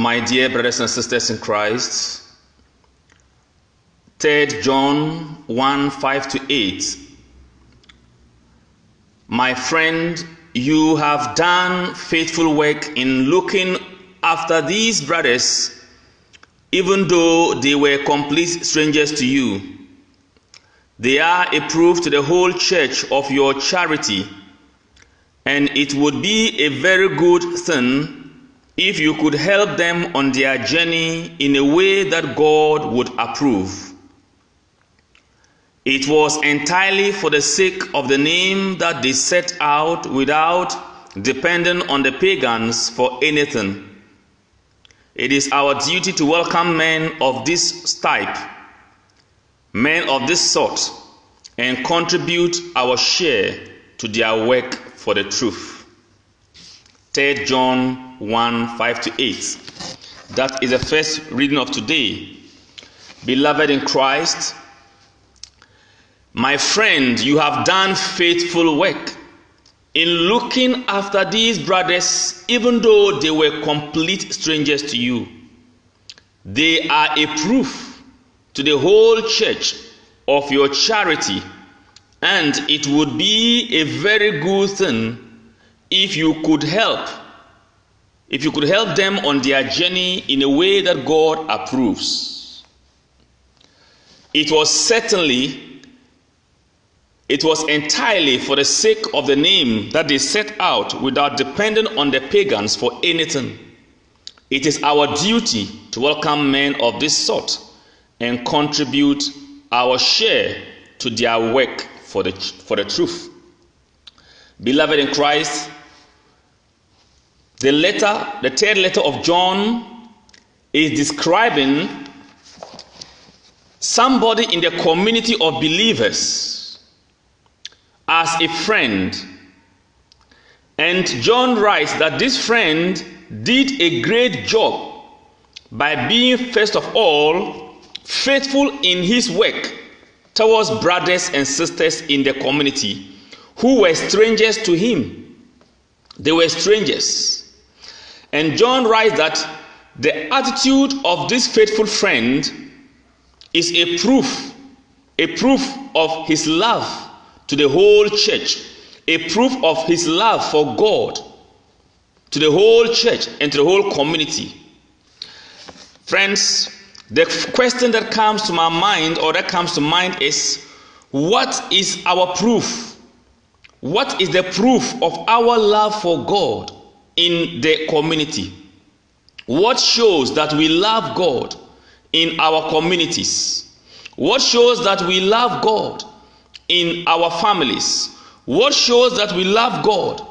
My dear brothers and sisters in Christ, 3 John 1 5 to 8. My friend, you have done faithful work in looking after these brothers, even though they were complete strangers to you. They are a proof to the whole church of your charity, and it would be a very good thing if you could help them on their journey in a way that God would approve. It was entirely for the sake of the name that they set out without depending on the pagans for anything. It is our duty to welcome men of this type, men of this sort, and contribute our share to their work for the truth. 3 John 1 5 to 8. That is the first reading of today. Beloved in Christ, my friend, you have done faithful work in looking after these brothers, even though they were complete strangers to you. They are a proof to the whole church of your charity, and it would be a very good thing if you could help if you could help them on their journey in a way that God approves. It was certainly, it was entirely for the sake of the name that they set out without depending on the pagans for anything. It is our duty to welcome men of this sort and contribute our share to their work for the, for the truth. Beloved in Christ, the letter, the third letter of John, is describing somebody in the community of believers as a friend. And John writes that this friend did a great job by being, first of all, faithful in his work towards brothers and sisters in the community who were strangers to him. They were strangers. And John writes that the attitude of this faithful friend is a proof, a proof of his love to the whole church, a proof of his love for God to the whole church and to the whole community. Friends, the question that comes to my mind or that comes to mind is what is our proof? What is the proof of our love for God in the community? What shows that we love God in our communities? What shows that we love God in our families? What shows that we love God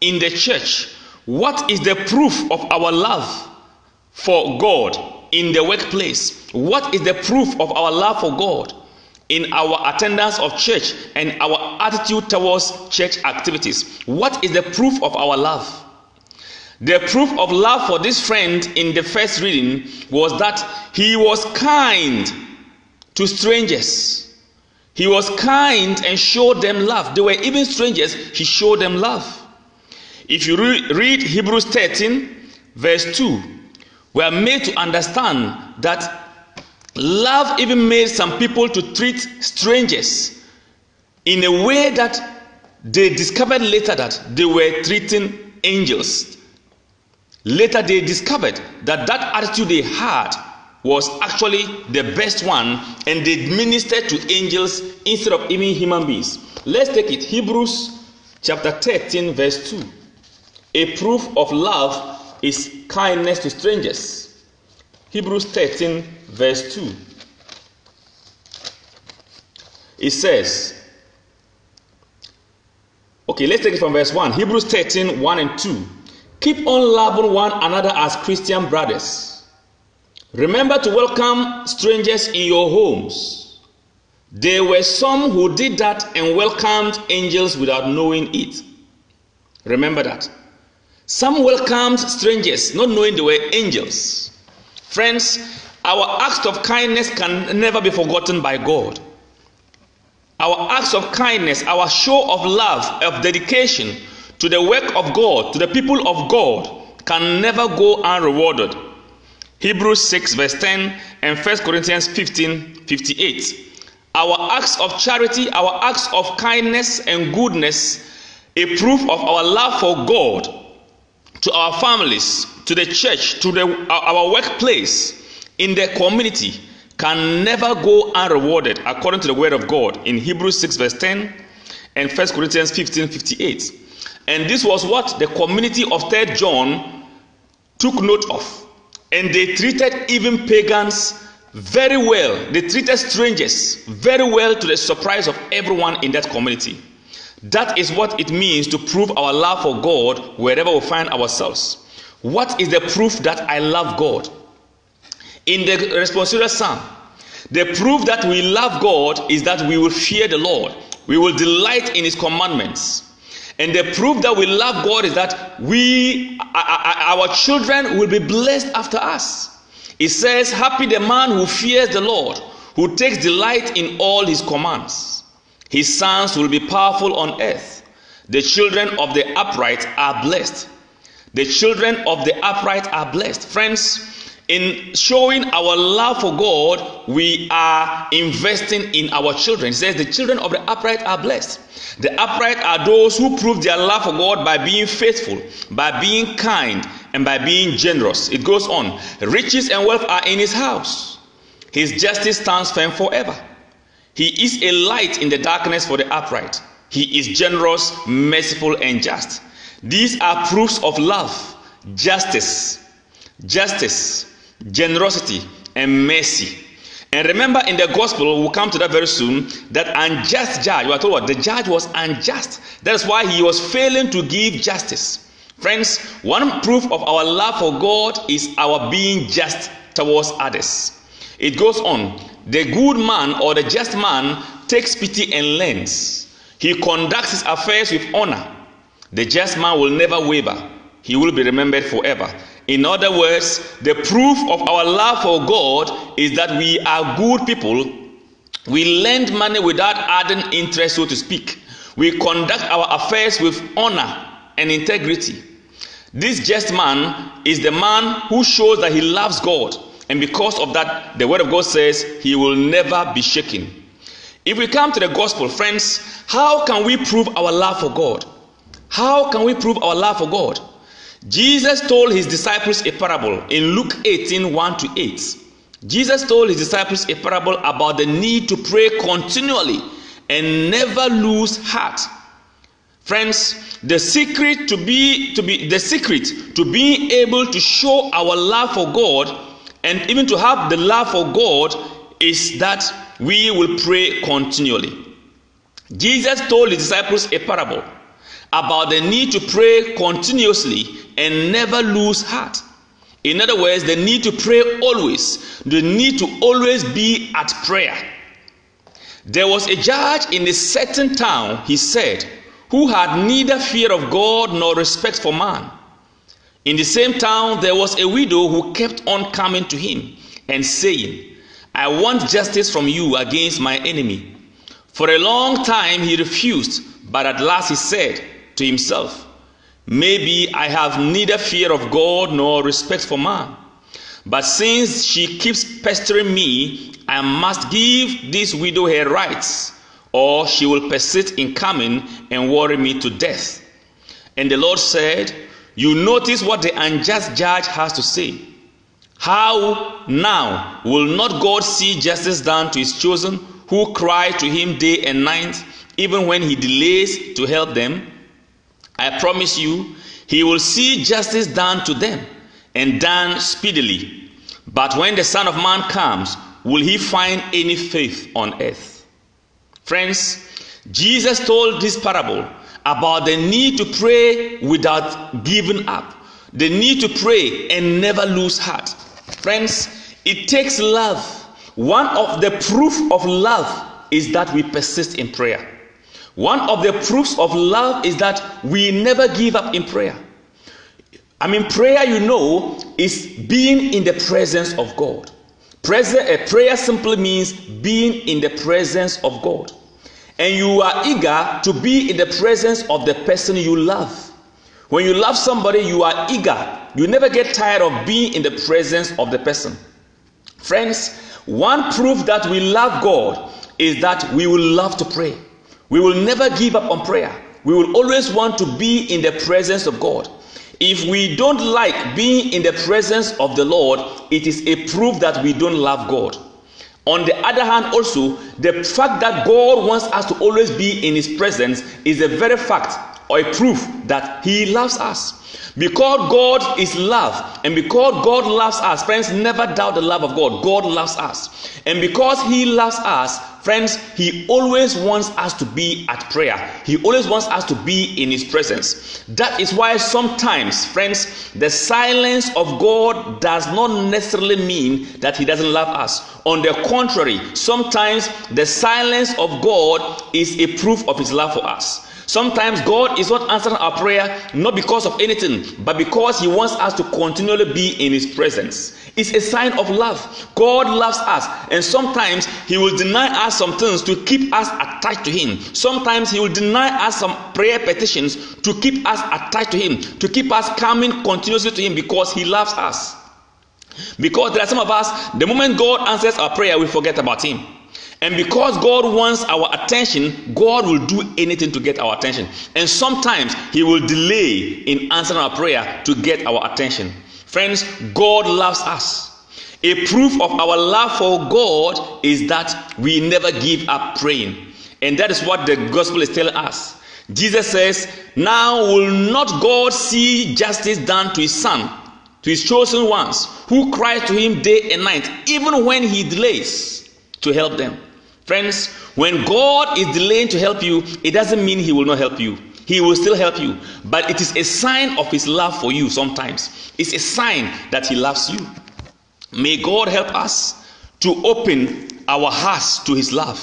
in the church? What is the proof of our love for God in the workplace? What is the proof of our love for God in our attendance of church and our attitude towards church activities? What is the proof of our love? The proof of love for this friend in the first reading was that he was kind to strangers. He was kind and showed them love. They were even strangers, he showed them love. If you re- read Hebrews 13, verse 2, we are made to understand that love even made some people to treat strangers in a way that they discovered later that they were treating angels. Later, they discovered that that attitude they had was actually the best one, and they ministered to angels instead of even human beings. Let's take it Hebrews chapter 13, verse 2. A proof of love is kindness to strangers. Hebrews 13, verse 2. It says, okay, let's take it from verse 1. Hebrews 13, 1 and 2. Keep on loving one another as Christian brothers. Remember to welcome strangers in your homes. There were some who did that and welcomed angels without knowing it. Remember that. Some welcomed strangers not knowing they were angels. Friends, our acts of kindness can never be forgotten by God. Our acts of kindness, our show of love, of dedication, to the work of God, to the people of God, can never go unrewarded. Hebrews 6, verse 10, and 1 Corinthians 15, 58. Our acts of charity, our acts of kindness and goodness, a proof of our love for God, to our families, to the church, to the, our workplace, in the community, can never go unrewarded according to the word of God in Hebrews 6, verse 10 and 1 Corinthians 15, 58. And this was what the community of 3rd John took note of. And they treated even pagans very well. They treated strangers very well to the surprise of everyone in that community. That is what it means to prove our love for God wherever we find ourselves. What is the proof that I love God? In the responsorial psalm, the proof that we love God is that we will fear the Lord. We will delight in his commandments. And the proof that we love God is that we, our children, will be blessed after us. It says, Happy the man who fears the Lord, who takes delight in all his commands. His sons will be powerful on earth. The children of the upright are blessed. The children of the upright are blessed. Friends, in showing our love for God, we are investing in our children. It says, The children of the upright are blessed. The upright are those who prove their love for God by being faithful, by being kind, and by being generous. It goes on. Riches and wealth are in his house. His justice stands firm forever. He is a light in the darkness for the upright. He is generous, merciful, and just. These are proofs of love, justice, justice, generosity, and mercy. And remember in the gospel, we'll come to that very soon, that unjust judge, you are told what? The judge was unjust. That's why he was failing to give justice. Friends, one proof of our love for God is our being just towards others. It goes on. The good man or the just man takes pity and lends. He conducts his affairs with honor. The just man will never waver. He will be remembered forever. In other words, the proof of our love for God is that we are good people. We lend money without adding interest, so to speak. We conduct our affairs with honor and integrity. This just man is the man who shows that he loves God. And because of that, the word of God says he will never be shaken. If we come to the gospel, friends, how can we prove our love for God? How can we prove our love for God? Jesus told his disciples a parable in Luke 18 1 to 8. Jesus told his disciples a parable about the need to pray continually and never lose heart. Friends, the secret to be to be the secret to being able to show our love for God and even to have the love for God is that we will pray continually. Jesus told his disciples a parable about the need to pray continuously and never lose heart. In other words, the need to pray always, the need to always be at prayer. There was a judge in a certain town, he said, who had neither fear of God nor respect for man. In the same town, there was a widow who kept on coming to him and saying, I want justice from you against my enemy. For a long time he refused, but at last he said to himself, Maybe I have neither fear of God nor respect for man. But since she keeps pestering me, I must give this widow her rights, or she will persist in coming and worry me to death. And the Lord said, You notice what the unjust judge has to say. How now will not God see justice done to his chosen who cry to him day and night, even when he delays to help them? I promise you, he will see justice done to them and done speedily. But when the Son of Man comes, will he find any faith on earth? Friends, Jesus told this parable about the need to pray without giving up, the need to pray and never lose heart. Friends, it takes love. One of the proof of love is that we persist in prayer. One of the proofs of love is that we never give up in prayer. I mean, prayer, you know, is being in the presence of God. a prayer simply means being in the presence of God. And you are eager to be in the presence of the person you love. When you love somebody, you are eager. You never get tired of being in the presence of the person. Friends, one proof that we love God is that we will love to pray. We will never give up on prayer. We will always want to be in the presence of God. If we don't like being in the presence of the Lord, it is a proof that we don't love God. On the other hand, also, the fact that God wants us to always be in His presence is a very fact or a proof that He loves us. Because God is love, and because God loves us, friends, never doubt the love of God. God loves us. And because He loves us, friends, He always wants us to be at prayer. He always wants us to be in His presence. That is why sometimes, friends, the silence of God does not necessarily mean that He doesn't love us. On the contrary, sometimes the silence of God is a proof of His love for us. Sometimes God is not answering our prayer not because of anything, but because He wants us to continually be in His presence. It's a sign of love. God loves us, and sometimes He will deny us some things to keep us attached to Him. Sometimes He will deny us some prayer petitions to keep us attached to Him, to keep us coming continuously to Him because He loves us. Because there are some of us, the moment God answers our prayer, we forget about Him. And because God wants our attention, God will do anything to get our attention. And sometimes He will delay in answering our prayer to get our attention. Friends, God loves us. A proof of our love for God is that we never give up praying. And that is what the gospel is telling us. Jesus says, Now will not God see justice done to his son, to his chosen ones, who cry to him day and night, even when he delays to help them? Friends, when God is delaying to help you, it doesn't mean He will not help you. He will still help you. But it is a sign of His love for you sometimes. It's a sign that He loves you. May God help us to open our hearts to His love.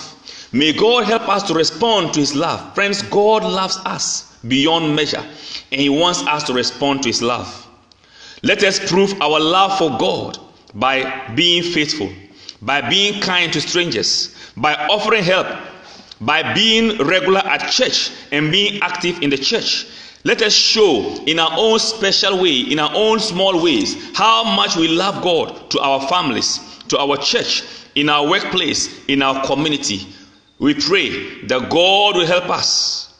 May God help us to respond to His love. Friends, God loves us beyond measure, and He wants us to respond to His love. Let us prove our love for God by being faithful, by being kind to strangers, by offering help, by being regular at church and being active in the church. Let us show in our own special way, in our own small ways, how much we love God to our families, to our church, in our workplace, in our community. We pray that God will help us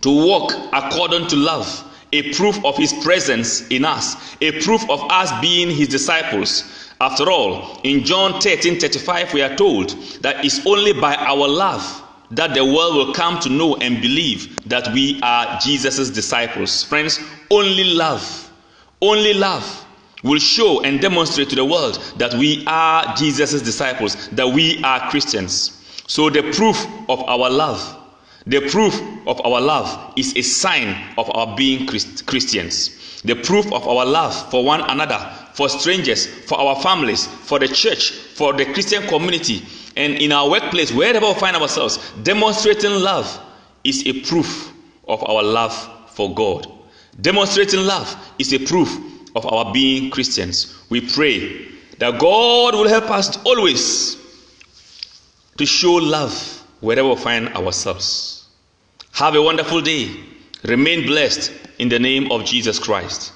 to walk according to love, a proof of His presence in us, a proof of us being His disciples after all, in John 13 35, we are told that it's only by our love that the world will come to know and believe that we are Jesus' disciples. Friends, only love, only love will show and demonstrate to the world that we are Jesus' disciples, that we are Christians. So, the proof of our love, the proof of our love is a sign of our being Christians. The proof of our love for one another for strangers, for our families, for the church, for the Christian community, and in our workplace, wherever we find ourselves, demonstrating love is a proof of our love for God. Demonstrating love is a proof of our being Christians. We pray that God will help us always to show love wherever we find ourselves. Have a wonderful day. Remain blessed in the name of Jesus Christ.